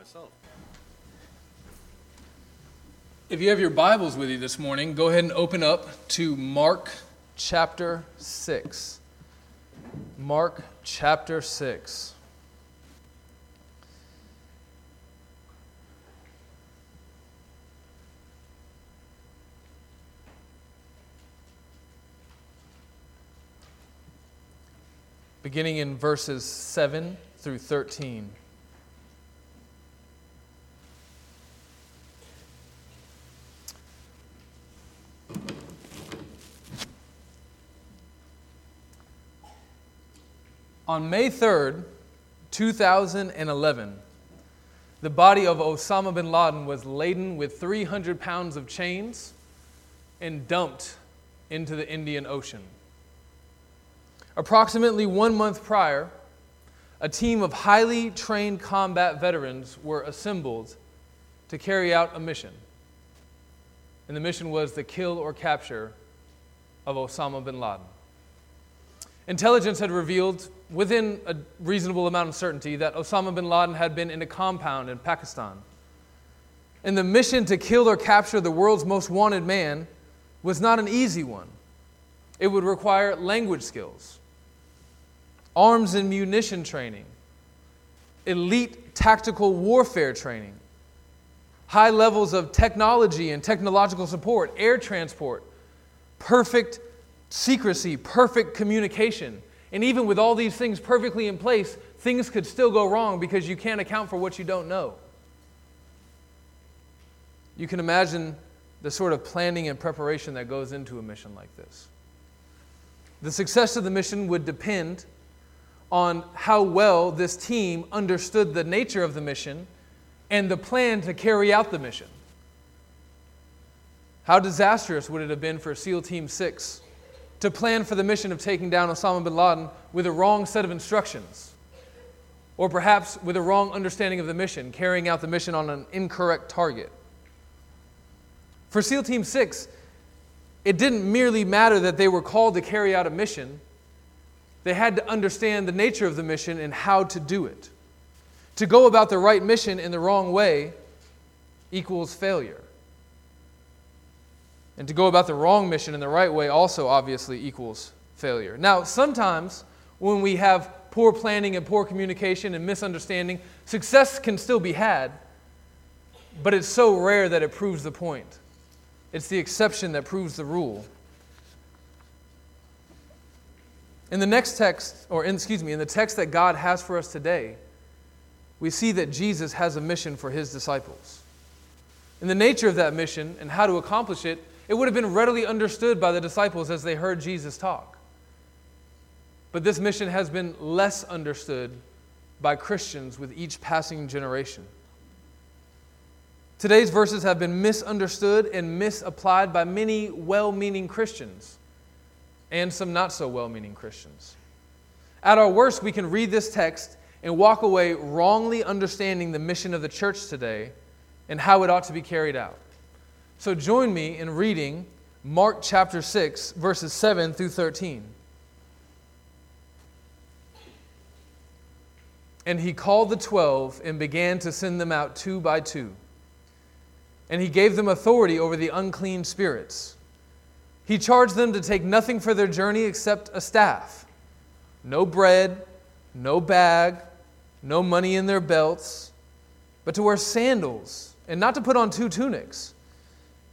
myself. If you have your Bibles with you this morning, go ahead and open up to Mark chapter 6. Mark chapter 6. Beginning in verses 7 through 13. On May 3rd, 2011, the body of Osama bin Laden was laden with 300 pounds of chains and dumped into the Indian Ocean. Approximately one month prior, a team of highly trained combat veterans were assembled to carry out a mission. And the mission was the kill or capture of Osama bin Laden. Intelligence had revealed within a reasonable amount of certainty that Osama bin Laden had been in a compound in Pakistan. And the mission to kill or capture the world's most wanted man was not an easy one. It would require language skills, arms and munition training, elite tactical warfare training, high levels of technology and technological support, air transport, perfect secrecy, perfect communication and even with all these things perfectly in place, things could still go wrong because you can't account for what you don't know. You can imagine the sort of planning and preparation that goes into a mission like this. The success of the mission would depend on how well this team understood the nature of the mission and the plan to carry out the mission. How disastrous would it have been for SEAL Team 6 to plan for the mission of taking down Osama bin Laden with a wrong set of instructions, or perhaps with a wrong understanding of the mission, carrying out the mission on an incorrect target. For SEAL Team 6, it didn't merely matter that they were called to carry out a mission, they had to understand the nature of the mission and how to do it. To go about the right mission in the wrong way equals failure. And to go about the wrong mission in the right way also obviously equals failure. Now, sometimes when we have poor planning and poor communication and misunderstanding, success can still be had, but it's so rare that it proves the point. It's the exception that proves the rule. In the next text, or in, excuse me, in the text that God has for us today, we see that Jesus has a mission for his disciples. And the nature of that mission and how to accomplish it it would have been readily understood by the disciples as they heard Jesus talk. But this mission has been less understood by Christians with each passing generation. Today's verses have been misunderstood and misapplied by many well meaning Christians and some not so well meaning Christians. At our worst, we can read this text and walk away wrongly understanding the mission of the church today and how it ought to be carried out. So join me in reading Mark chapter 6, verses 7 through 13. And he called the twelve and began to send them out two by two. And he gave them authority over the unclean spirits. He charged them to take nothing for their journey except a staff no bread, no bag, no money in their belts, but to wear sandals and not to put on two tunics.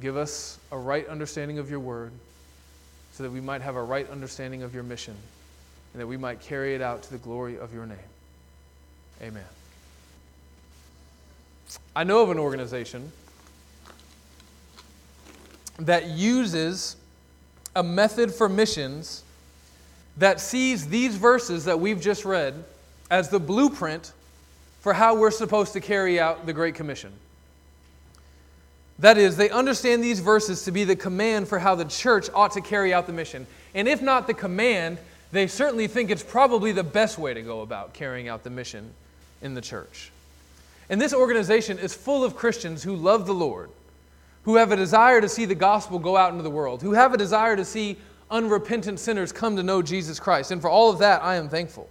Give us a right understanding of your word so that we might have a right understanding of your mission and that we might carry it out to the glory of your name. Amen. I know of an organization that uses a method for missions that sees these verses that we've just read as the blueprint for how we're supposed to carry out the Great Commission. That is, they understand these verses to be the command for how the church ought to carry out the mission. And if not the command, they certainly think it's probably the best way to go about carrying out the mission in the church. And this organization is full of Christians who love the Lord, who have a desire to see the gospel go out into the world, who have a desire to see unrepentant sinners come to know Jesus Christ. And for all of that, I am thankful.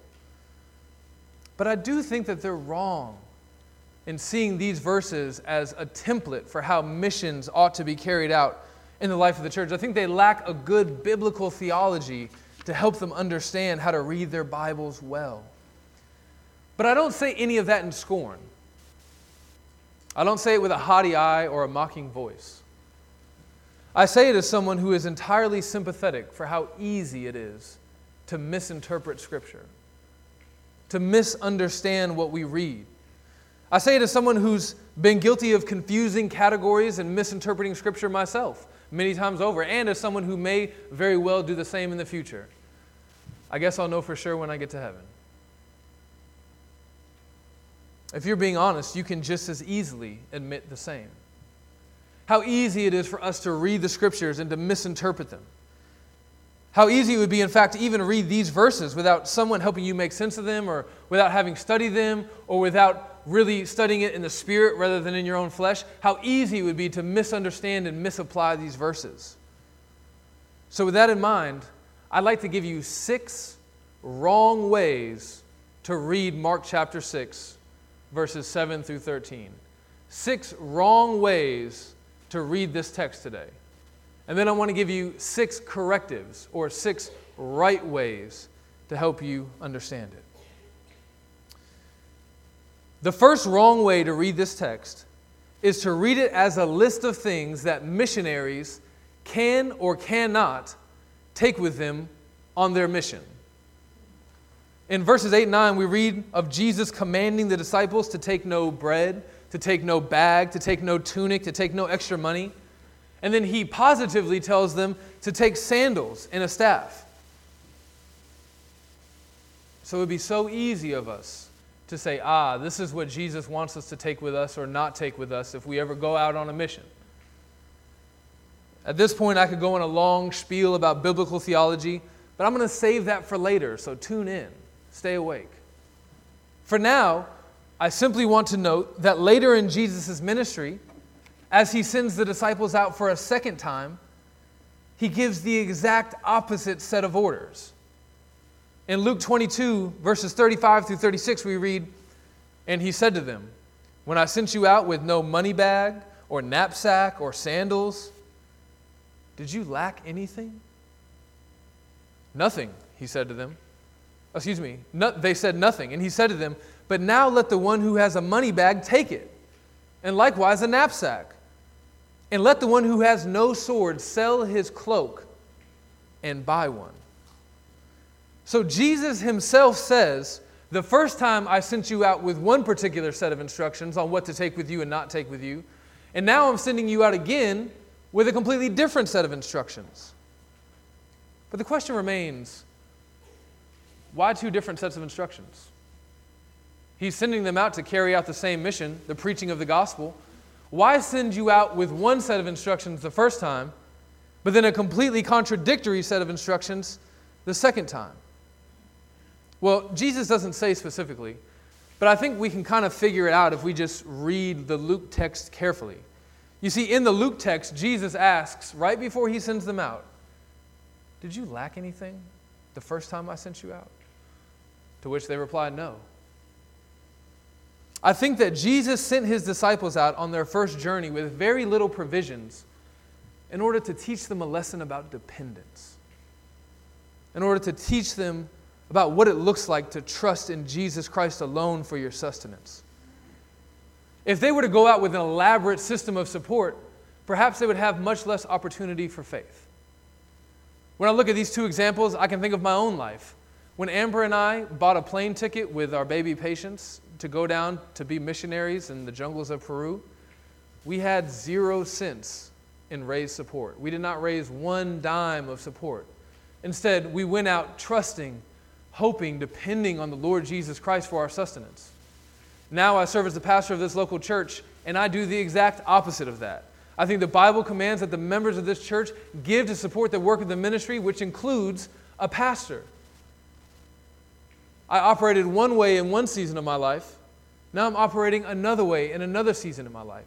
But I do think that they're wrong in seeing these verses as a template for how missions ought to be carried out in the life of the church. I think they lack a good biblical theology to help them understand how to read their Bibles well. But I don't say any of that in scorn. I don't say it with a haughty eye or a mocking voice. I say it as someone who is entirely sympathetic for how easy it is to misinterpret Scripture, to misunderstand what we read. I say it as someone who's been guilty of confusing categories and misinterpreting Scripture myself many times over, and as someone who may very well do the same in the future. I guess I'll know for sure when I get to heaven. If you're being honest, you can just as easily admit the same. How easy it is for us to read the scriptures and to misinterpret them. How easy it would be, in fact, to even read these verses without someone helping you make sense of them, or without having studied them, or without really studying it in the spirit rather than in your own flesh. How easy it would be to misunderstand and misapply these verses. So, with that in mind, I'd like to give you six wrong ways to read Mark chapter 6 verses 7 through 13. Six wrong ways to read this text today. And then I want to give you six correctives or six right ways to help you understand it. The first wrong way to read this text is to read it as a list of things that missionaries can or cannot take with them on their mission. In verses 8 and 9, we read of Jesus commanding the disciples to take no bread, to take no bag, to take no tunic, to take no extra money. And then he positively tells them to take sandals and a staff. So it would be so easy of us to say, ah, this is what Jesus wants us to take with us or not take with us if we ever go out on a mission. At this point, I could go on a long spiel about biblical theology, but I'm going to save that for later, so tune in. Stay awake. For now, I simply want to note that later in Jesus' ministry, as he sends the disciples out for a second time, he gives the exact opposite set of orders. In Luke 22, verses 35 through 36, we read, And he said to them, When I sent you out with no money bag, or knapsack, or sandals, did you lack anything? Nothing, he said to them excuse me, no, they said nothing. And he said to them, But now let the one who has a money bag take it, and likewise a knapsack. And let the one who has no sword sell his cloak and buy one. So Jesus himself says, The first time I sent you out with one particular set of instructions on what to take with you and not take with you, and now I'm sending you out again with a completely different set of instructions. But the question remains why two different sets of instructions? He's sending them out to carry out the same mission, the preaching of the gospel. Why send you out with one set of instructions the first time, but then a completely contradictory set of instructions the second time? Well, Jesus doesn't say specifically, but I think we can kind of figure it out if we just read the Luke text carefully. You see, in the Luke text, Jesus asks, right before he sends them out, Did you lack anything the first time I sent you out? To which they replied, No. I think that Jesus sent his disciples out on their first journey with very little provisions in order to teach them a lesson about dependence, in order to teach them about what it looks like to trust in Jesus Christ alone for your sustenance. If they were to go out with an elaborate system of support, perhaps they would have much less opportunity for faith. When I look at these two examples, I can think of my own life. When Amber and I bought a plane ticket with our baby Patience to go down to be missionaries in the jungles of Peru, we had zero cents in raised support. We did not raise one dime of support. Instead, we went out trusting, hoping, depending on the Lord Jesus Christ for our sustenance. Now I serve as the pastor of this local church, and I do the exact opposite of that. I think the Bible commands that the members of this church give to support the work of the ministry, which includes a pastor. I operated one way in one season of my life. Now I'm operating another way in another season of my life.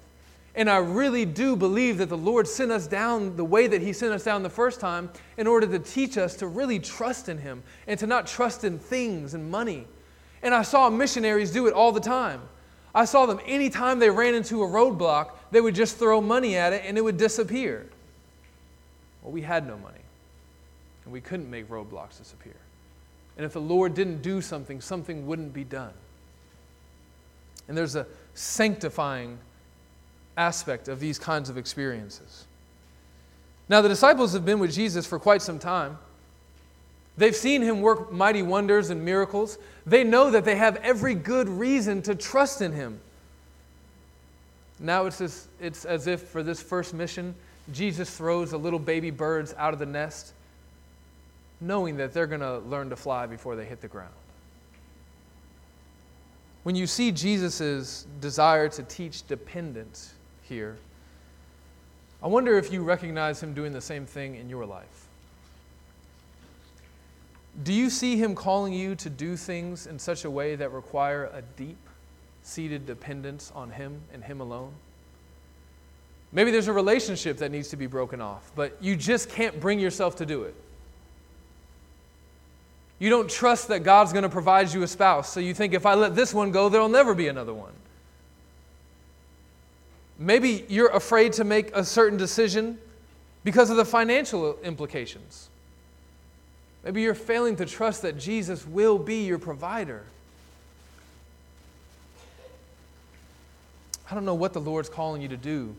And I really do believe that the Lord sent us down the way that He sent us down the first time in order to teach us to really trust in Him and to not trust in things and money. And I saw missionaries do it all the time. I saw them anytime they ran into a roadblock, they would just throw money at it and it would disappear. Well, we had no money, and we couldn't make roadblocks disappear. And if the Lord didn't do something, something wouldn't be done. And there's a sanctifying aspect of these kinds of experiences. Now, the disciples have been with Jesus for quite some time. They've seen him work mighty wonders and miracles. They know that they have every good reason to trust in him. Now it's, this, it's as if for this first mission, Jesus throws the little baby birds out of the nest, knowing that they're going to learn to fly before they hit the ground. When you see Jesus' desire to teach dependence, here. I wonder if you recognize him doing the same thing in your life. Do you see him calling you to do things in such a way that require a deep seated dependence on him and him alone? Maybe there's a relationship that needs to be broken off, but you just can't bring yourself to do it. You don't trust that God's going to provide you a spouse, so you think if I let this one go, there'll never be another one. Maybe you're afraid to make a certain decision because of the financial implications. Maybe you're failing to trust that Jesus will be your provider. I don't know what the Lord's calling you to do,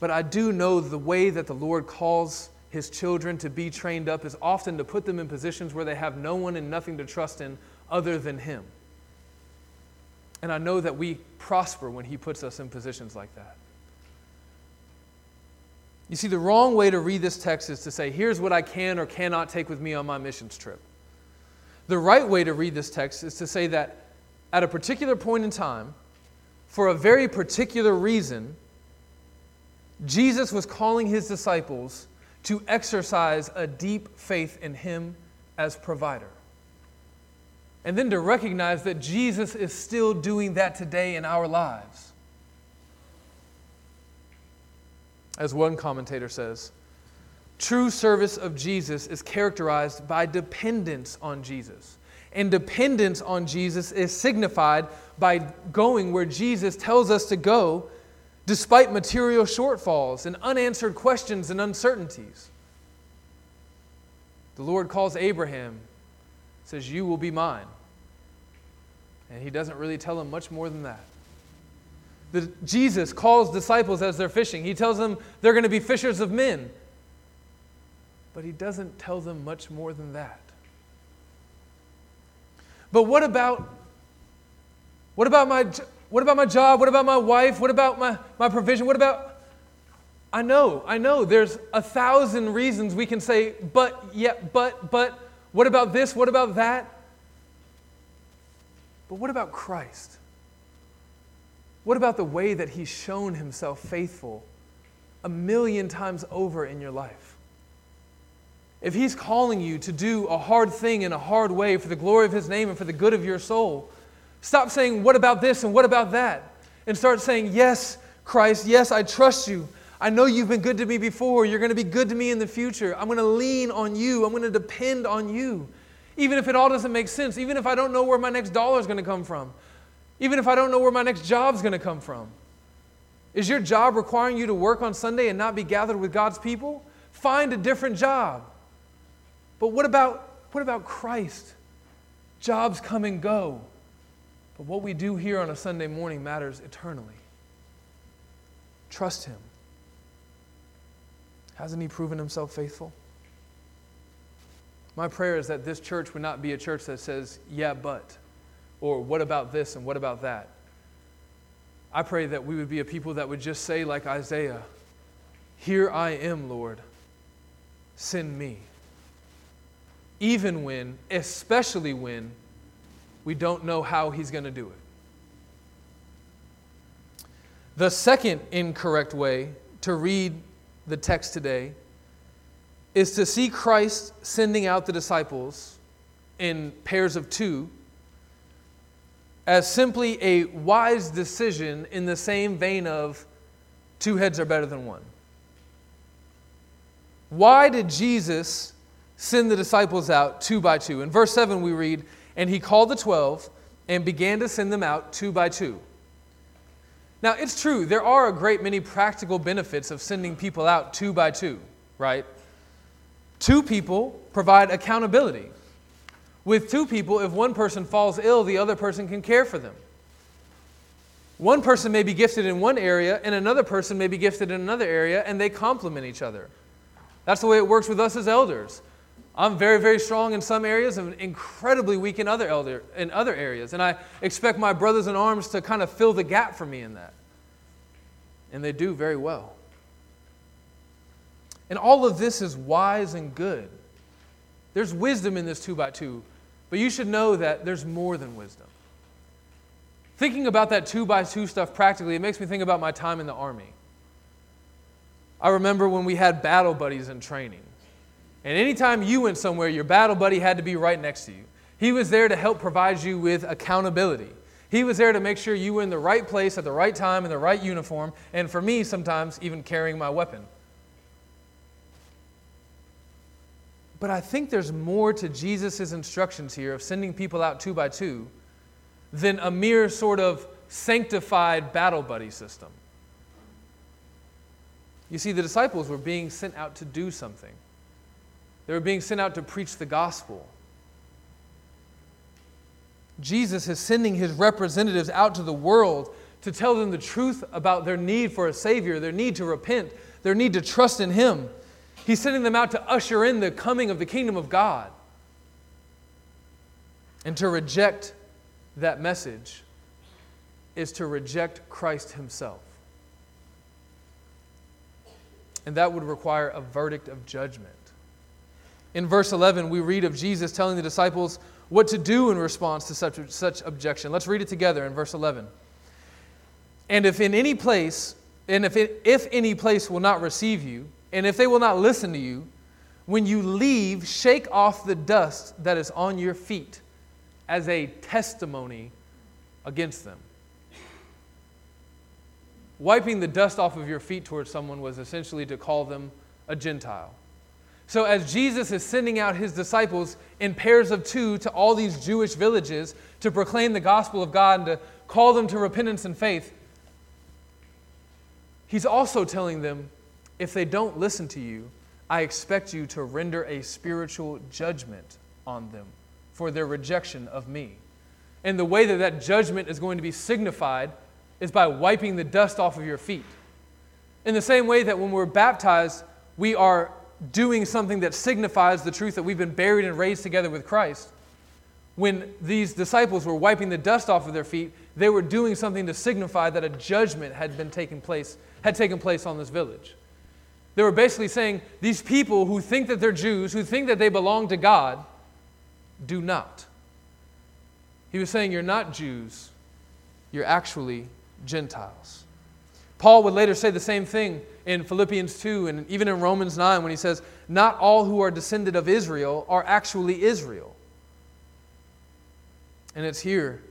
but I do know the way that the Lord calls his children to be trained up is often to put them in positions where they have no one and nothing to trust in other than him. And I know that we prosper when He puts us in positions like that. You see, the wrong way to read this text is to say, here's what I can or cannot take with me on my missions trip. The right way to read this text is to say that at a particular point in time, for a very particular reason, Jesus was calling his disciples to exercise a deep faith in him as provider. And then to recognize that Jesus is still doing that today in our lives. As one commentator says, true service of Jesus is characterized by dependence on Jesus. And dependence on Jesus is signified by going where Jesus tells us to go despite material shortfalls and unanswered questions and uncertainties. The Lord calls Abraham says, You will be mine. And he doesn't really tell them much more than that. The, Jesus calls disciples as they're fishing. He tells them they're going to be fishers of men. But he doesn't tell them much more than that. But what about what about my what about my job? What about my wife? What about my, my provision? What about I know, I know there's a thousand reasons we can say, but, yeah, but, but, what about this? What about that? But what about Christ? What about the way that He's shown Himself faithful a million times over in your life? If He's calling you to do a hard thing in a hard way for the glory of His name and for the good of your soul, stop saying, What about this and what about that? And start saying, Yes, Christ, yes, I trust you. I know you've been good to me before. You're going to be good to me in the future. I'm going to lean on you. I'm going to depend on you. Even if it all doesn't make sense, even if I don't know where my next dollar is going to come from, even if I don't know where my next job is going to come from. Is your job requiring you to work on Sunday and not be gathered with God's people? Find a different job. But what about, what about Christ? Jobs come and go. But what we do here on a Sunday morning matters eternally. Trust Him. Hasn't he proven himself faithful? My prayer is that this church would not be a church that says, yeah, but, or what about this and what about that. I pray that we would be a people that would just say, like Isaiah, Here I am, Lord, send me. Even when, especially when, we don't know how he's going to do it. The second incorrect way to read the text today is to see Christ sending out the disciples in pairs of two as simply a wise decision in the same vein of two heads are better than one. Why did Jesus send the disciples out two by two? In verse 7, we read, And he called the twelve and began to send them out two by two. Now, it's true, there are a great many practical benefits of sending people out two by two, right? Two people provide accountability. With two people, if one person falls ill, the other person can care for them. One person may be gifted in one area, and another person may be gifted in another area, and they complement each other. That's the way it works with us as elders. I'm very, very strong in some areas and incredibly weak in other, elder, in other areas. And I expect my brothers in arms to kind of fill the gap for me in that. And they do very well. And all of this is wise and good. There's wisdom in this two by two, but you should know that there's more than wisdom. Thinking about that two by two stuff practically, it makes me think about my time in the Army. I remember when we had battle buddies in training. And anytime you went somewhere, your battle buddy had to be right next to you. He was there to help provide you with accountability. He was there to make sure you were in the right place at the right time in the right uniform, and for me, sometimes even carrying my weapon. But I think there's more to Jesus' instructions here of sending people out two by two than a mere sort of sanctified battle buddy system. You see, the disciples were being sent out to do something. They were being sent out to preach the gospel. Jesus is sending his representatives out to the world to tell them the truth about their need for a Savior, their need to repent, their need to trust in Him. He's sending them out to usher in the coming of the kingdom of God. And to reject that message is to reject Christ Himself. And that would require a verdict of judgment. In verse 11, we read of Jesus telling the disciples what to do in response to such, such objection. Let's read it together in verse 11. And if in any place, and if, it, if any place will not receive you, and if they will not listen to you, when you leave, shake off the dust that is on your feet as a testimony against them. Wiping the dust off of your feet towards someone was essentially to call them a Gentile. So, as Jesus is sending out his disciples in pairs of two to all these Jewish villages to proclaim the gospel of God and to call them to repentance and faith, he's also telling them if they don't listen to you, I expect you to render a spiritual judgment on them for their rejection of me. And the way that that judgment is going to be signified is by wiping the dust off of your feet. In the same way that when we're baptized, we are doing something that signifies the truth that we've been buried and raised together with Christ. When these disciples were wiping the dust off of their feet, they were doing something to signify that a judgment had been taking place, had taken place on this village. They were basically saying, these people who think that they're Jews, who think that they belong to God, do not. He was saying, You're not Jews, you're actually Gentiles. Paul would later say the same thing in Philippians 2 and even in Romans 9 when he says, Not all who are descended of Israel are actually Israel. And it's here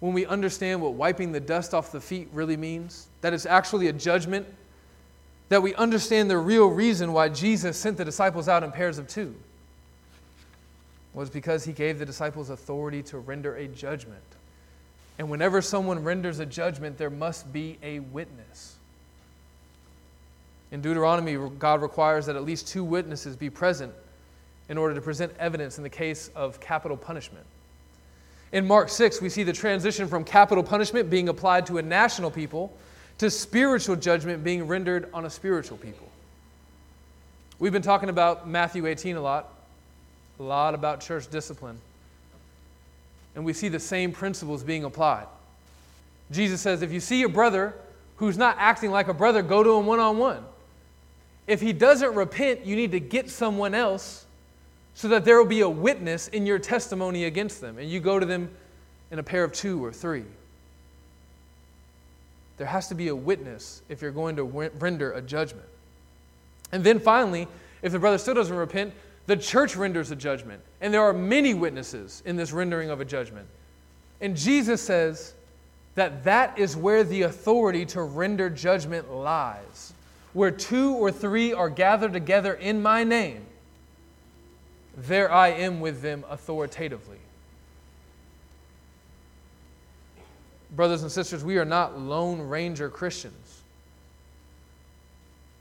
when we understand what wiping the dust off the feet really means, that it's actually a judgment, that we understand the real reason why Jesus sent the disciples out in pairs of two was because he gave the disciples authority to render a judgment. And whenever someone renders a judgment, there must be a witness. In Deuteronomy, God requires that at least two witnesses be present in order to present evidence in the case of capital punishment. In Mark 6, we see the transition from capital punishment being applied to a national people to spiritual judgment being rendered on a spiritual people. We've been talking about Matthew 18 a lot, a lot about church discipline and we see the same principles being applied. Jesus says, if you see a brother who's not acting like a brother, go to him one on one. If he doesn't repent, you need to get someone else so that there will be a witness in your testimony against them. And you go to them in a pair of two or three. There has to be a witness if you're going to render a judgment. And then finally, if the brother still doesn't repent, the church renders a judgment. And there are many witnesses in this rendering of a judgment. And Jesus says that that is where the authority to render judgment lies. Where two or three are gathered together in my name, there I am with them authoritatively. Brothers and sisters, we are not Lone Ranger Christians.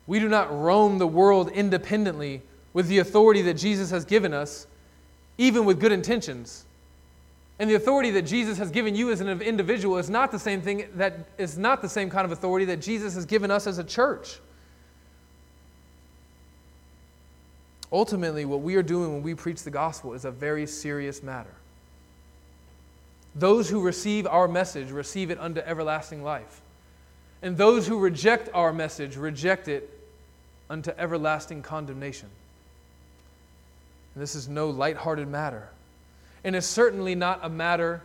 We do not roam the world independently with the authority that Jesus has given us, even with good intentions. And the authority that Jesus has given you as an individual is not the same thing that is not the same kind of authority that Jesus has given us as a church. Ultimately, what we are doing when we preach the gospel is a very serious matter. Those who receive our message receive it unto everlasting life. And those who reject our message reject it unto everlasting condemnation. And this is no light-hearted matter. And it's certainly not a matter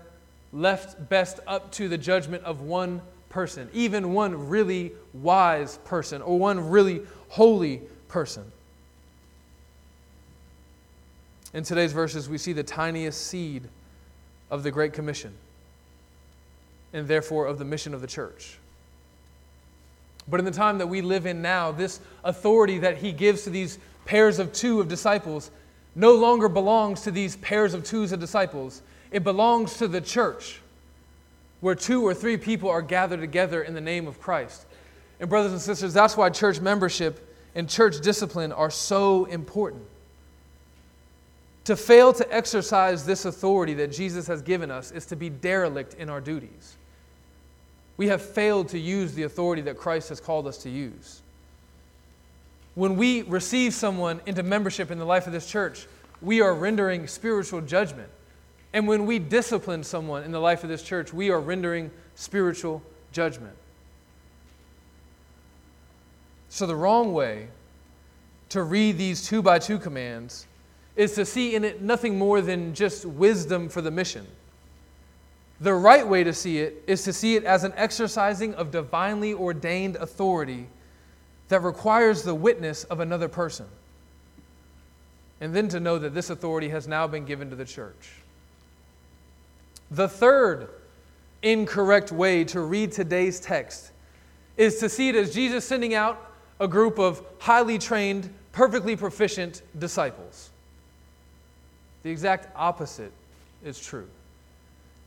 left best up to the judgment of one person, even one really wise person or one really holy person. In today's verses, we see the tiniest seed of the Great Commission and therefore of the mission of the church. But in the time that we live in now, this authority that he gives to these pairs of two of disciples no longer belongs to these pairs of twos of disciples. It belongs to the church, where two or three people are gathered together in the name of Christ. And, brothers and sisters, that's why church membership and church discipline are so important. To fail to exercise this authority that Jesus has given us is to be derelict in our duties. We have failed to use the authority that Christ has called us to use. When we receive someone into membership in the life of this church, we are rendering spiritual judgment. And when we discipline someone in the life of this church, we are rendering spiritual judgment. So, the wrong way to read these two by two commands is to see in it nothing more than just wisdom for the mission. The right way to see it is to see it as an exercising of divinely ordained authority that requires the witness of another person. And then to know that this authority has now been given to the church. The third incorrect way to read today's text is to see it as Jesus sending out a group of highly trained, perfectly proficient disciples. The exact opposite is true.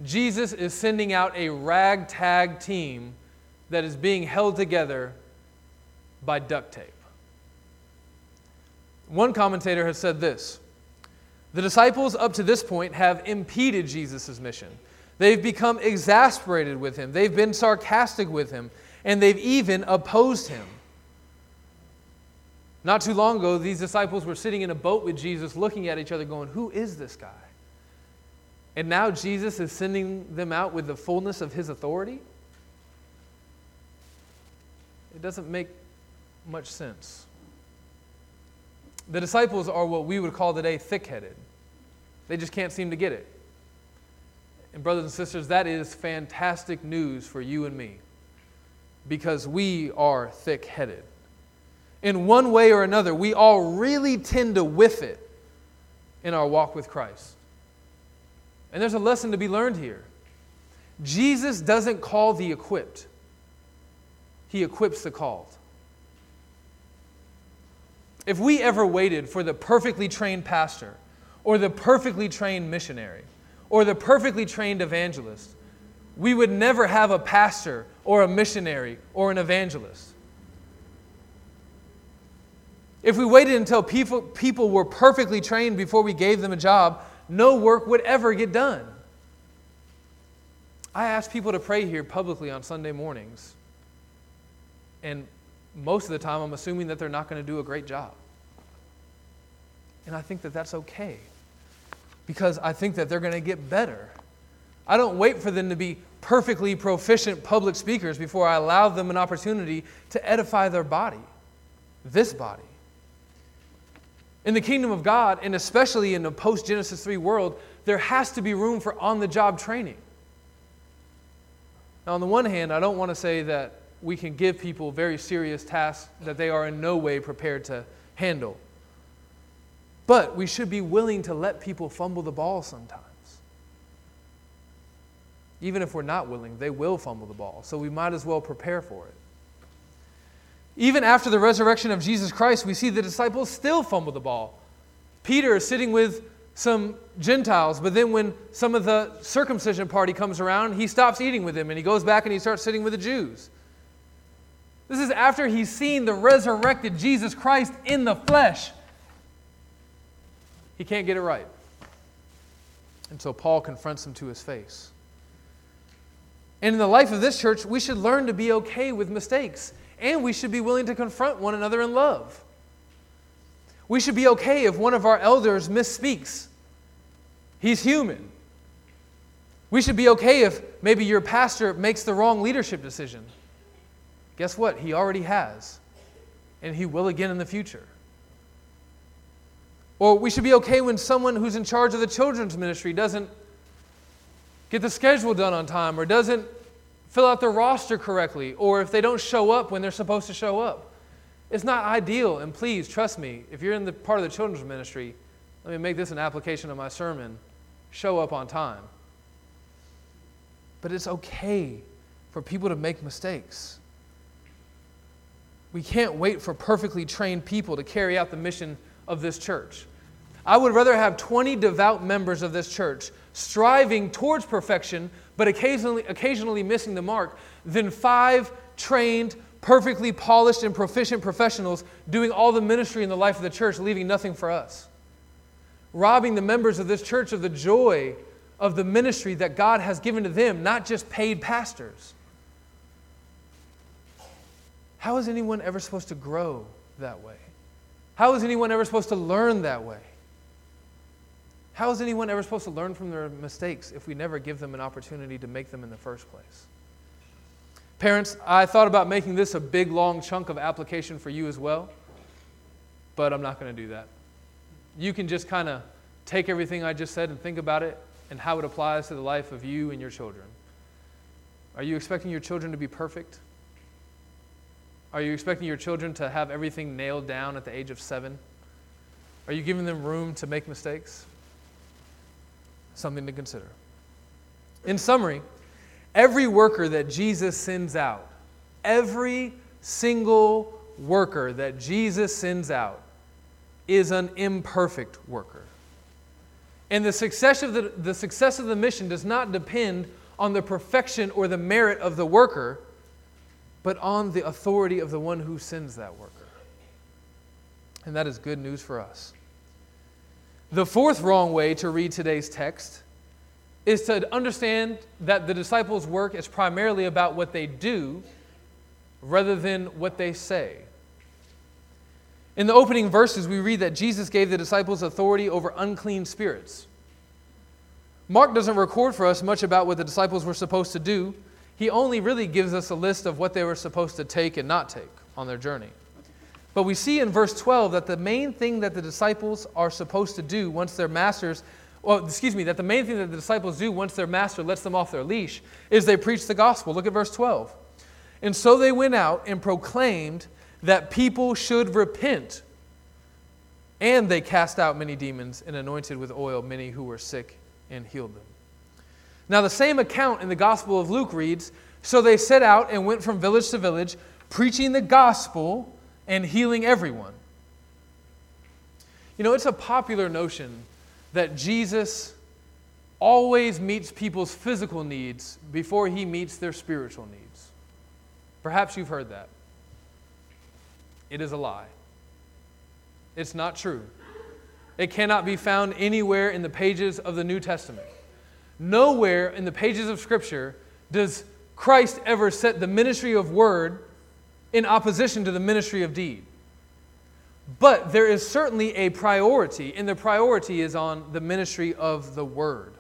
Jesus is sending out a ragtag team that is being held together by duct tape. One commentator has said this The disciples up to this point have impeded Jesus' mission. They've become exasperated with him, they've been sarcastic with him, and they've even opposed him. Not too long ago, these disciples were sitting in a boat with Jesus, looking at each other, going, Who is this guy? And now Jesus is sending them out with the fullness of his authority? It doesn't make much sense. The disciples are what we would call today thick headed, they just can't seem to get it. And, brothers and sisters, that is fantastic news for you and me because we are thick headed in one way or another, we all really tend to whiff it in our walk with Christ. And there's a lesson to be learned here. Jesus doesn't call the equipped, He equips the called. If we ever waited for the perfectly trained pastor, or the perfectly trained missionary, or the perfectly trained evangelist, we would never have a pastor, or a missionary, or an evangelist. If we waited until people, people were perfectly trained before we gave them a job, no work would ever get done. I ask people to pray here publicly on Sunday mornings, and most of the time I'm assuming that they're not going to do a great job. And I think that that's okay because I think that they're going to get better. I don't wait for them to be perfectly proficient public speakers before I allow them an opportunity to edify their body, this body. In the kingdom of God, and especially in the post Genesis 3 world, there has to be room for on the job training. Now, on the one hand, I don't want to say that we can give people very serious tasks that they are in no way prepared to handle. But we should be willing to let people fumble the ball sometimes. Even if we're not willing, they will fumble the ball. So we might as well prepare for it. Even after the resurrection of Jesus Christ, we see the disciples still fumble the ball. Peter is sitting with some Gentiles, but then when some of the circumcision party comes around, he stops eating with them and he goes back and he starts sitting with the Jews. This is after he's seen the resurrected Jesus Christ in the flesh. He can't get it right. And so Paul confronts him to his face. And in the life of this church, we should learn to be okay with mistakes, and we should be willing to confront one another in love. We should be okay if one of our elders misspeaks. He's human. We should be okay if maybe your pastor makes the wrong leadership decision. Guess what? He already has, and he will again in the future. Or we should be okay when someone who's in charge of the children's ministry doesn't get the schedule done on time or doesn't fill out their roster correctly, or if they don't show up when they're supposed to show up. It's not ideal, and please trust me, if you're in the part of the children's ministry, let me make this an application of my sermon show up on time. But it's okay for people to make mistakes. We can't wait for perfectly trained people to carry out the mission of this church. I would rather have 20 devout members of this church striving towards perfection, but occasionally, occasionally missing the mark, than five trained, perfectly polished, and proficient professionals doing all the ministry in the life of the church, leaving nothing for us. Robbing the members of this church of the joy of the ministry that God has given to them, not just paid pastors. How is anyone ever supposed to grow that way? How is anyone ever supposed to learn that way? How is anyone ever supposed to learn from their mistakes if we never give them an opportunity to make them in the first place? Parents, I thought about making this a big, long chunk of application for you as well, but I'm not going to do that. You can just kind of take everything I just said and think about it and how it applies to the life of you and your children. Are you expecting your children to be perfect? Are you expecting your children to have everything nailed down at the age of seven? Are you giving them room to make mistakes? Something to consider. In summary, every worker that Jesus sends out, every single worker that Jesus sends out is an imperfect worker. And the success of the, the success of the mission does not depend on the perfection or the merit of the worker but on the authority of the one who sends that worker. And that is good news for us. The fourth wrong way to read today's text is to understand that the disciples' work is primarily about what they do rather than what they say. In the opening verses, we read that Jesus gave the disciples authority over unclean spirits. Mark doesn't record for us much about what the disciples were supposed to do, he only really gives us a list of what they were supposed to take and not take on their journey. But we see in verse 12 that the main thing that the disciples are supposed to do once their masters, well, excuse me, that the main thing that the disciples do once their master lets them off their leash is they preach the gospel. Look at verse 12. And so they went out and proclaimed that people should repent. And they cast out many demons and anointed with oil many who were sick and healed them. Now, the same account in the Gospel of Luke reads So they set out and went from village to village, preaching the gospel and healing everyone. You know, it's a popular notion that Jesus always meets people's physical needs before he meets their spiritual needs. Perhaps you've heard that. It is a lie. It's not true. It cannot be found anywhere in the pages of the New Testament. Nowhere in the pages of Scripture does Christ ever set the ministry of word in opposition to the ministry of deed. But there is certainly a priority, and the priority is on the ministry of the word.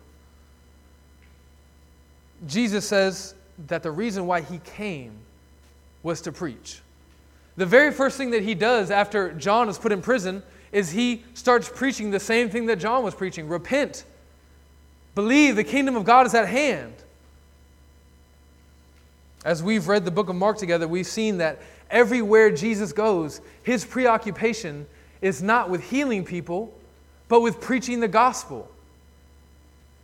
Jesus says that the reason why he came was to preach. The very first thing that he does after John is put in prison is he starts preaching the same thing that John was preaching repent Believe the kingdom of God is at hand. As we've read the book of Mark together, we've seen that everywhere Jesus goes, his preoccupation is not with healing people, but with preaching the gospel.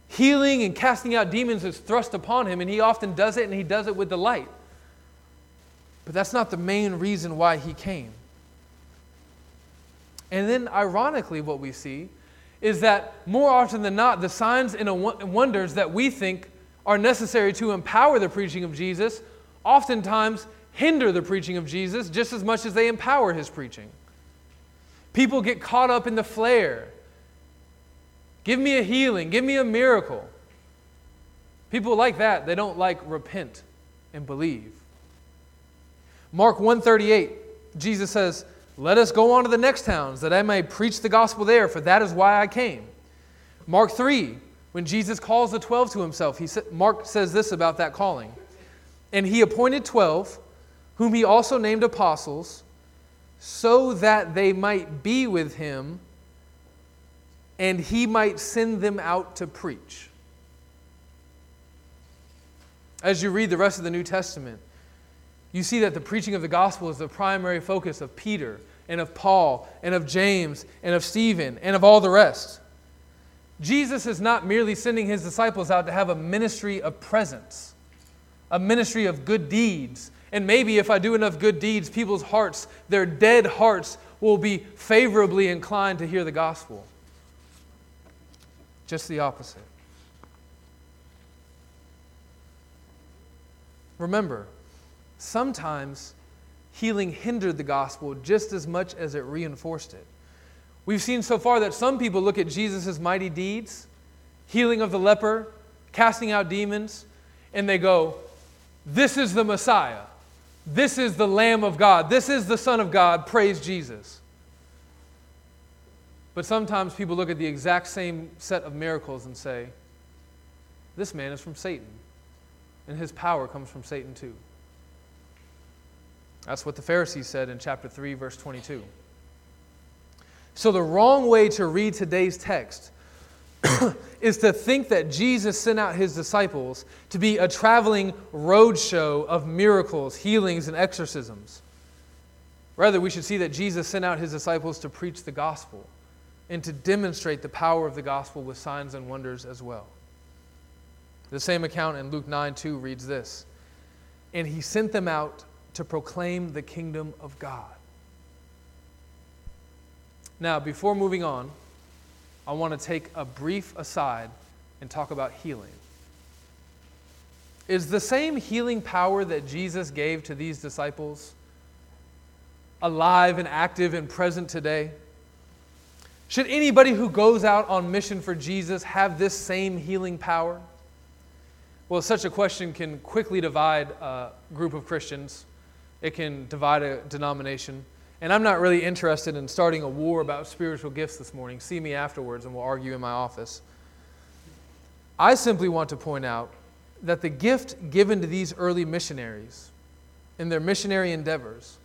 Healing and casting out demons is thrust upon him, and he often does it, and he does it with delight. But that's not the main reason why he came. And then, ironically, what we see is that more often than not, the signs and wonders that we think are necessary to empower the preaching of Jesus oftentimes hinder the preaching of Jesus just as much as they empower his preaching. People get caught up in the flare. Give me a healing, give me a miracle. People like that, they don't like repent and believe. Mark 138, Jesus says, "Let us go on to the next towns that I may preach the gospel there, for that is why I came." Mark 3, when Jesus calls the 12 to himself, he sa- Mark says this about that calling. And he appointed 12, whom he also named apostles, so that they might be with him and he might send them out to preach. As you read the rest of the New Testament, you see that the preaching of the gospel is the primary focus of Peter and of Paul and of James and of Stephen and of all the rest. Jesus is not merely sending his disciples out to have a ministry of presence, a ministry of good deeds. And maybe if I do enough good deeds, people's hearts, their dead hearts, will be favorably inclined to hear the gospel. Just the opposite. Remember, sometimes healing hindered the gospel just as much as it reinforced it. We've seen so far that some people look at Jesus' mighty deeds, healing of the leper, casting out demons, and they go, This is the Messiah. This is the Lamb of God. This is the Son of God. Praise Jesus. But sometimes people look at the exact same set of miracles and say, This man is from Satan, and his power comes from Satan too. That's what the Pharisees said in chapter 3, verse 22. So, the wrong way to read today's text is to think that Jesus sent out his disciples to be a traveling roadshow of miracles, healings, and exorcisms. Rather, we should see that Jesus sent out his disciples to preach the gospel and to demonstrate the power of the gospel with signs and wonders as well. The same account in Luke 9 2 reads this And he sent them out to proclaim the kingdom of God. Now, before moving on, I want to take a brief aside and talk about healing. Is the same healing power that Jesus gave to these disciples alive and active and present today? Should anybody who goes out on mission for Jesus have this same healing power? Well, such a question can quickly divide a group of Christians, it can divide a denomination. And I'm not really interested in starting a war about spiritual gifts this morning. See me afterwards and we'll argue in my office. I simply want to point out that the gift given to these early missionaries in their missionary endeavors,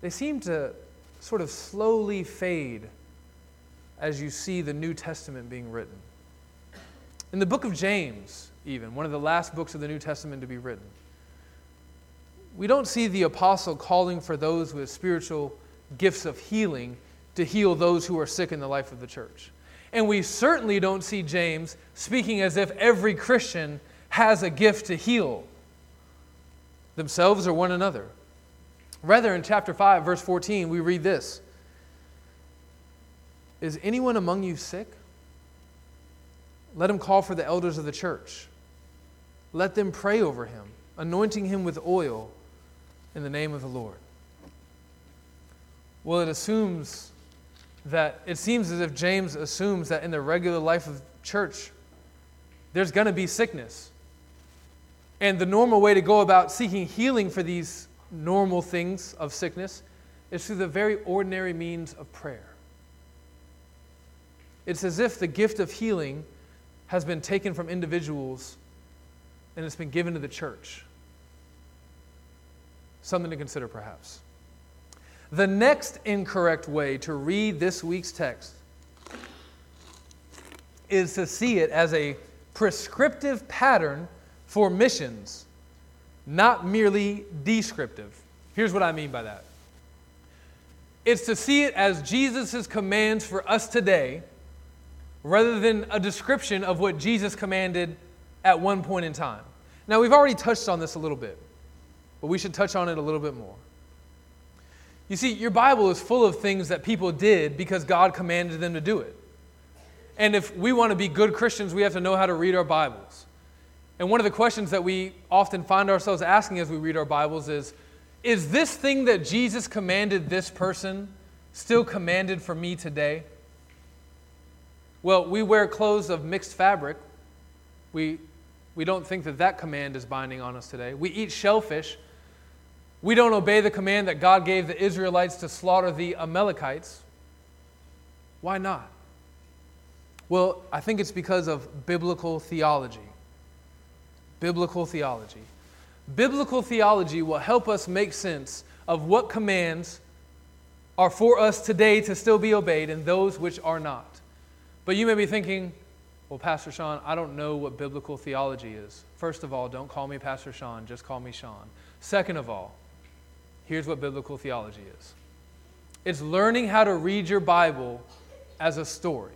they seem to sort of slowly fade as you see the New Testament being written. In the book of James, even, one of the last books of the New Testament to be written, we don't see the apostle calling for those with spiritual gifts of healing to heal those who are sick in the life of the church. And we certainly don't see James speaking as if every Christian has a gift to heal themselves or one another. Rather, in chapter 5, verse 14, we read this Is anyone among you sick? Let him call for the elders of the church. Let them pray over him, anointing him with oil in the name of the Lord. Well, it assumes that, it seems as if James assumes that in the regular life of church, there's going to be sickness. And the normal way to go about seeking healing for these normal things of sickness is through the very ordinary means of prayer. It's as if the gift of healing has been taken from individuals and it's been given to the church. Something to consider, perhaps. The next incorrect way to read this week's text is to see it as a prescriptive pattern for missions not merely descriptive. Here's what I mean by that it's to see it as Jesus' commands for us today rather than a description of what Jesus commanded at one point in time. Now, we've already touched on this a little bit, but we should touch on it a little bit more. You see, your Bible is full of things that people did because God commanded them to do it. And if we want to be good Christians, we have to know how to read our Bibles. And one of the questions that we often find ourselves asking as we read our Bibles is Is this thing that Jesus commanded this person still commanded for me today? Well, we wear clothes of mixed fabric. We, we don't think that that command is binding on us today. We eat shellfish. We don't obey the command that God gave the Israelites to slaughter the Amalekites. Why not? Well, I think it's because of biblical theology biblical theology. Biblical theology will help us make sense of what commands are for us today to still be obeyed and those which are not. But you may be thinking, well, Pastor Sean, I don't know what biblical theology is. First of all, don't call me Pastor Sean, just call me Sean. Second of all, here's what biblical theology is it's learning how to read your Bible as a story.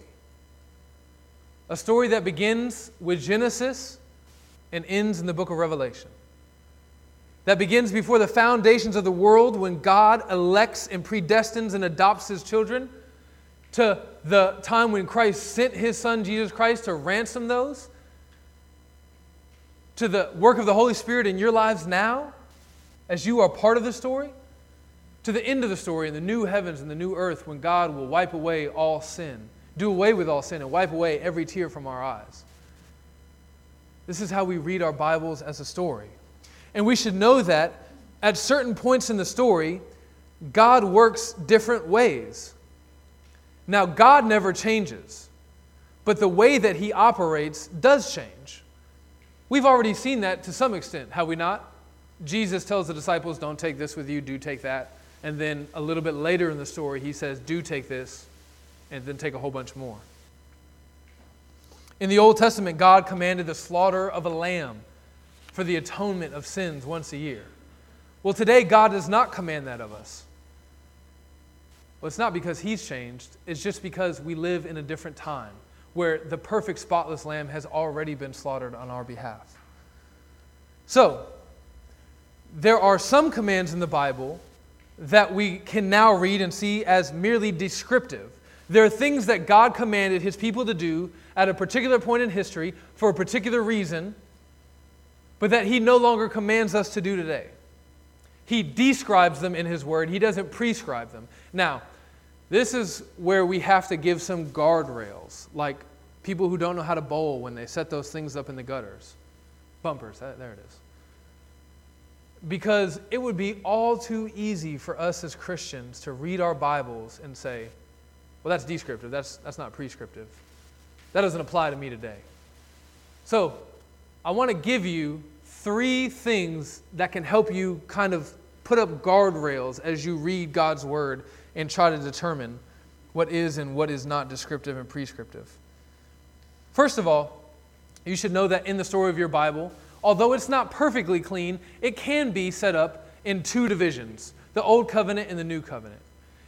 A story that begins with Genesis and ends in the book of Revelation. That begins before the foundations of the world when God elects and predestines and adopts his children to the time when Christ sent his son Jesus Christ to ransom those, to the work of the Holy Spirit in your lives now, as you are part of the story, to the end of the story in the new heavens and the new earth when God will wipe away all sin, do away with all sin, and wipe away every tear from our eyes. This is how we read our Bibles as a story. And we should know that at certain points in the story, God works different ways. Now, God never changes, but the way that He operates does change. We've already seen that to some extent, have we not? Jesus tells the disciples, Don't take this with you, do take that. And then a little bit later in the story, He says, Do take this, and then take a whole bunch more. In the Old Testament, God commanded the slaughter of a lamb for the atonement of sins once a year. Well, today, God does not command that of us. Well, it's not because He's changed, it's just because we live in a different time where the perfect, spotless lamb has already been slaughtered on our behalf. So, there are some commands in the Bible that we can now read and see as merely descriptive. There are things that God commanded His people to do at a particular point in history for a particular reason, but that He no longer commands us to do today. He describes them in His Word, He doesn't prescribe them. Now, this is where we have to give some guardrails, like people who don't know how to bowl when they set those things up in the gutters. Bumpers, uh, there it is. Because it would be all too easy for us as Christians to read our Bibles and say, well, that's descriptive, that's, that's not prescriptive. That doesn't apply to me today. So, I want to give you three things that can help you kind of put up guardrails as you read God's word and try to determine what is and what is not descriptive and prescriptive. First of all, you should know that in the story of your Bible, although it's not perfectly clean, it can be set up in two divisions the Old Covenant and the New Covenant.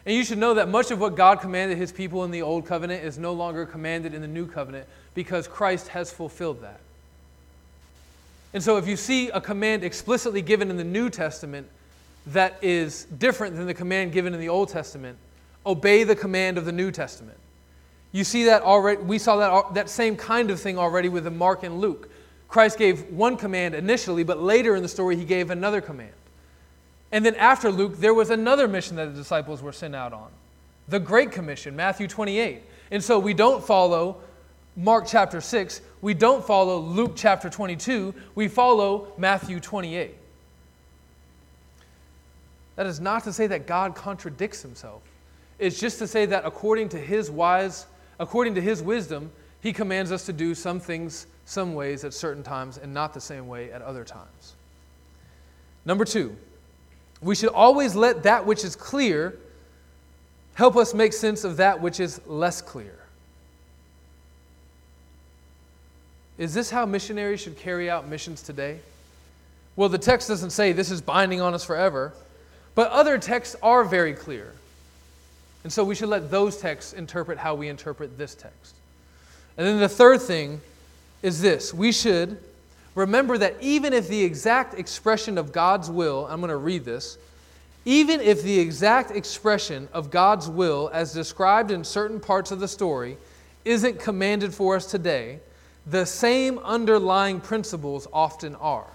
And you should know that much of what God commanded his people in the Old Covenant is no longer commanded in the New Covenant because Christ has fulfilled that. And so, if you see a command explicitly given in the New Testament that is different than the command given in the Old Testament, obey the command of the New Testament. You see that already, we saw that, that same kind of thing already with the Mark and Luke. Christ gave one command initially, but later in the story, he gave another command. And then after Luke, there was another mission that the disciples were sent out on the Great Commission, Matthew 28. And so we don't follow Mark chapter 6, we don't follow Luke chapter 22, we follow Matthew 28. That is not to say that God contradicts himself. It's just to say that according to his wise, according to his wisdom, he commands us to do some things some ways at certain times and not the same way at other times. Number 2, we should always let that which is clear help us make sense of that which is less clear. Is this how missionaries should carry out missions today? Well, the text doesn't say this is binding on us forever, but other texts are very clear. And so we should let those texts interpret how we interpret this text. And then the third thing is this we should remember that even if the exact expression of God's will, I'm going to read this, even if the exact expression of God's will, as described in certain parts of the story, isn't commanded for us today, the same underlying principles often are.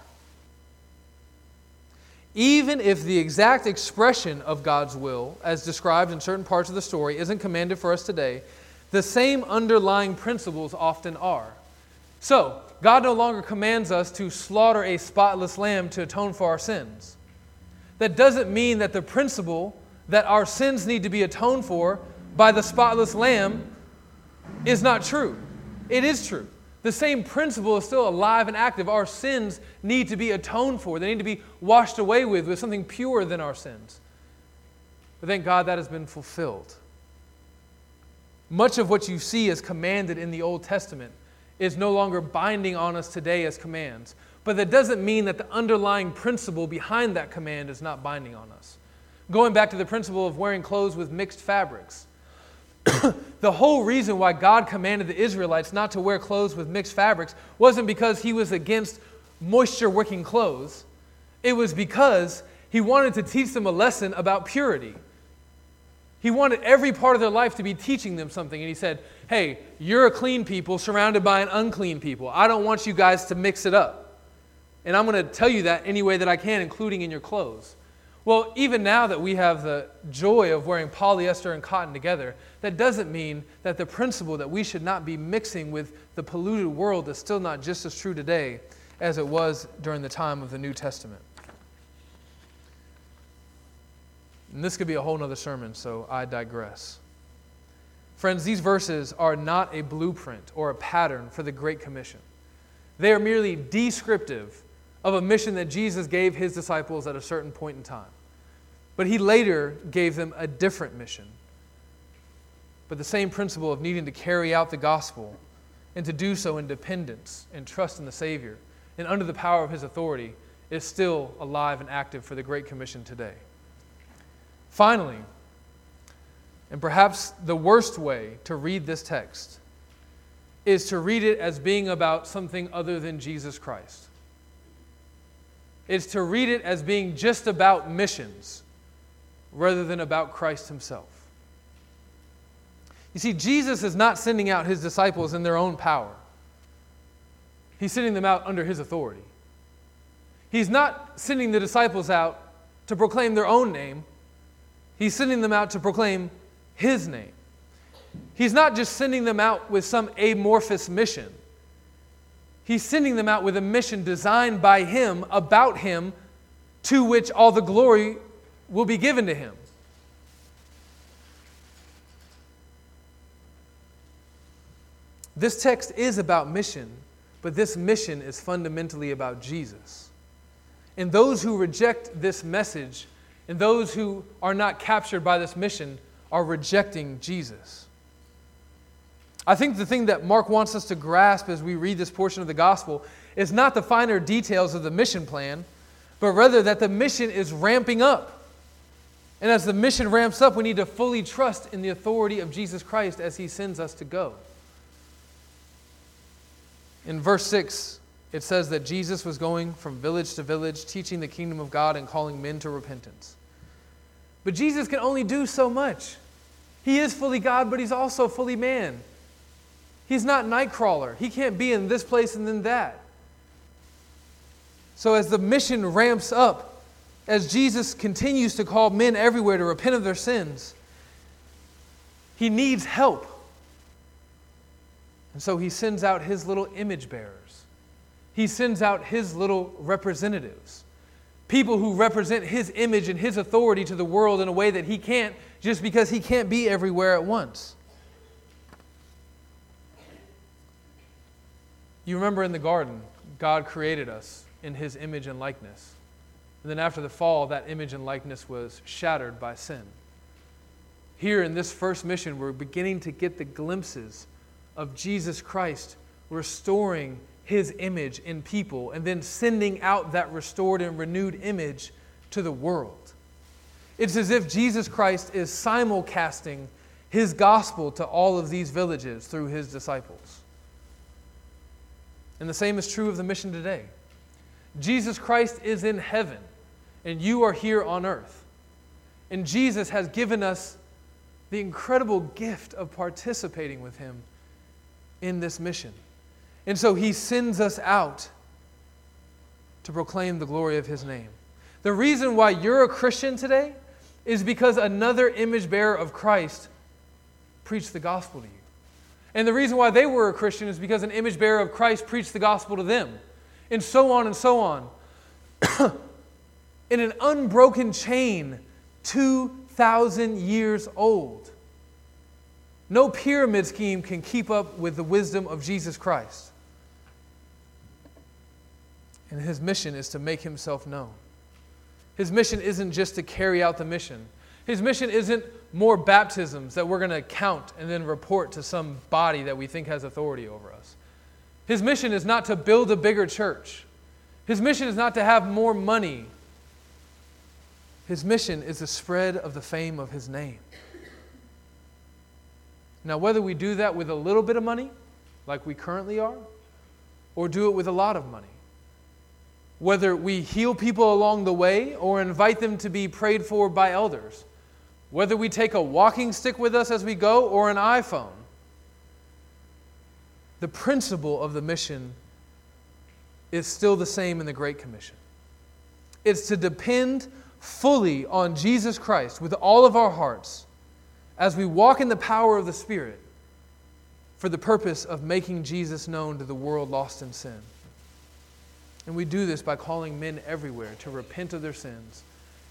Even if the exact expression of God's will, as described in certain parts of the story, isn't commanded for us today, the same underlying principles often are. So, God no longer commands us to slaughter a spotless lamb to atone for our sins. That doesn't mean that the principle that our sins need to be atoned for by the spotless lamb is not true. It is true. The same principle is still alive and active. Our sins need to be atoned for, they need to be washed away with, with something purer than our sins. But thank God that has been fulfilled. Much of what you see is commanded in the Old Testament is no longer binding on us today as commands. But that doesn't mean that the underlying principle behind that command is not binding on us. Going back to the principle of wearing clothes with mixed fabrics. the whole reason why God commanded the Israelites not to wear clothes with mixed fabrics wasn't because he was against moisture wicking clothes. It was because he wanted to teach them a lesson about purity. He wanted every part of their life to be teaching them something. And he said, Hey, you're a clean people surrounded by an unclean people. I don't want you guys to mix it up. And I'm going to tell you that any way that I can, including in your clothes. Well, even now that we have the joy of wearing polyester and cotton together, that doesn't mean that the principle that we should not be mixing with the polluted world is still not just as true today as it was during the time of the New Testament. And this could be a whole other sermon, so I digress. Friends, these verses are not a blueprint or a pattern for the Great Commission. They are merely descriptive of a mission that Jesus gave his disciples at a certain point in time. But he later gave them a different mission. But the same principle of needing to carry out the gospel and to do so in dependence and trust in the Savior and under the power of his authority is still alive and active for the Great Commission today. Finally, and perhaps the worst way to read this text is to read it as being about something other than Jesus Christ. It's to read it as being just about missions rather than about Christ himself. You see, Jesus is not sending out his disciples in their own power, he's sending them out under his authority. He's not sending the disciples out to proclaim their own name, He's sending them out to proclaim His name. He's not just sending them out with some amorphous mission. He's sending them out with a mission designed by Him, about Him, to which all the glory will be given to Him. This text is about mission, but this mission is fundamentally about Jesus. And those who reject this message and those who are not captured by this mission are rejecting Jesus. I think the thing that Mark wants us to grasp as we read this portion of the gospel is not the finer details of the mission plan, but rather that the mission is ramping up. And as the mission ramps up, we need to fully trust in the authority of Jesus Christ as he sends us to go. In verse 6, it says that Jesus was going from village to village, teaching the kingdom of God and calling men to repentance. But Jesus can only do so much. He is fully God, but he's also fully man. He's not Nightcrawler. He can't be in this place and then that. So, as the mission ramps up, as Jesus continues to call men everywhere to repent of their sins, he needs help. And so he sends out his little image bearers, he sends out his little representatives people who represent his image and his authority to the world in a way that he can't just because he can't be everywhere at once. You remember in the garden, God created us in his image and likeness. And then after the fall, that image and likeness was shattered by sin. Here in this first mission, we're beginning to get the glimpses of Jesus Christ restoring his image in people and then sending out that restored and renewed image to the world. It's as if Jesus Christ is simulcasting his gospel to all of these villages through his disciples. And the same is true of the mission today. Jesus Christ is in heaven, and you are here on earth. And Jesus has given us the incredible gift of participating with him in this mission. And so he sends us out to proclaim the glory of his name. The reason why you're a Christian today is because another image bearer of Christ preached the gospel to you. And the reason why they were a Christian is because an image bearer of Christ preached the gospel to them. And so on and so on. In an unbroken chain, 2,000 years old. No pyramid scheme can keep up with the wisdom of Jesus Christ. And his mission is to make himself known. His mission isn't just to carry out the mission. His mission isn't more baptisms that we're going to count and then report to some body that we think has authority over us. His mission is not to build a bigger church. His mission is not to have more money. His mission is the spread of the fame of his name. Now, whether we do that with a little bit of money, like we currently are, or do it with a lot of money, whether we heal people along the way or invite them to be prayed for by elders, whether we take a walking stick with us as we go or an iPhone, the principle of the mission is still the same in the Great Commission. It's to depend fully on Jesus Christ with all of our hearts as we walk in the power of the Spirit for the purpose of making Jesus known to the world lost in sin. And we do this by calling men everywhere to repent of their sins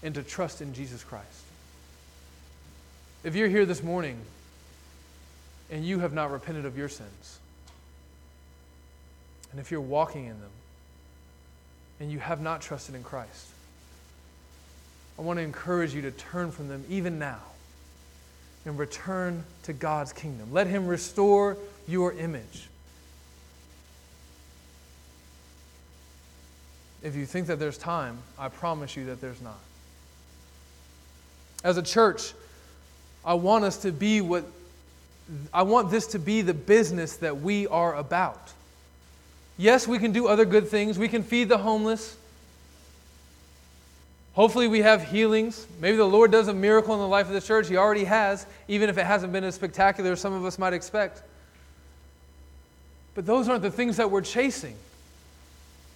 and to trust in Jesus Christ. If you're here this morning and you have not repented of your sins, and if you're walking in them and you have not trusted in Christ, I want to encourage you to turn from them even now and return to God's kingdom. Let Him restore your image. If you think that there's time, I promise you that there's not. As a church, I want us to be what I want this to be the business that we are about. Yes, we can do other good things. We can feed the homeless. Hopefully, we have healings. Maybe the Lord does a miracle in the life of the church. He already has, even if it hasn't been as spectacular as some of us might expect. But those aren't the things that we're chasing.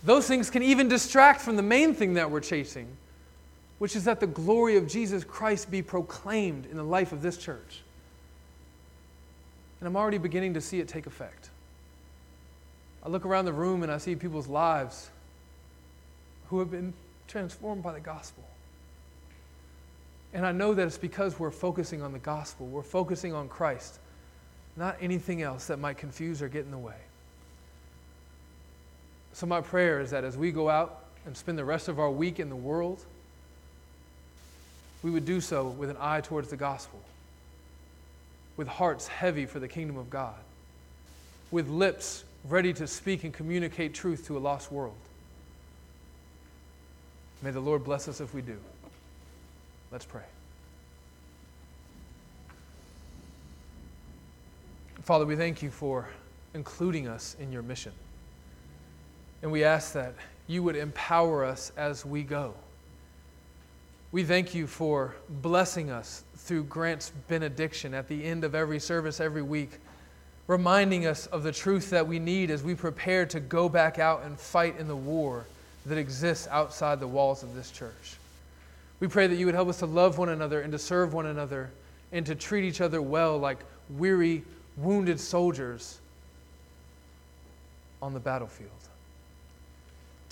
Those things can even distract from the main thing that we're chasing, which is that the glory of Jesus Christ be proclaimed in the life of this church. And I'm already beginning to see it take effect. I look around the room and I see people's lives who have been transformed by the gospel. And I know that it's because we're focusing on the gospel, we're focusing on Christ, not anything else that might confuse or get in the way. So, my prayer is that as we go out and spend the rest of our week in the world, we would do so with an eye towards the gospel, with hearts heavy for the kingdom of God, with lips ready to speak and communicate truth to a lost world. May the Lord bless us if we do. Let's pray. Father, we thank you for including us in your mission. And we ask that you would empower us as we go. We thank you for blessing us through Grant's benediction at the end of every service every week, reminding us of the truth that we need as we prepare to go back out and fight in the war that exists outside the walls of this church. We pray that you would help us to love one another and to serve one another and to treat each other well like weary, wounded soldiers on the battlefield.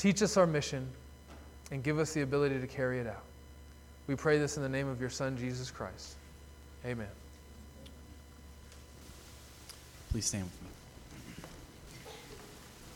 Teach us our mission and give us the ability to carry it out. We pray this in the name of your Son, Jesus Christ. Amen. Please stand with me.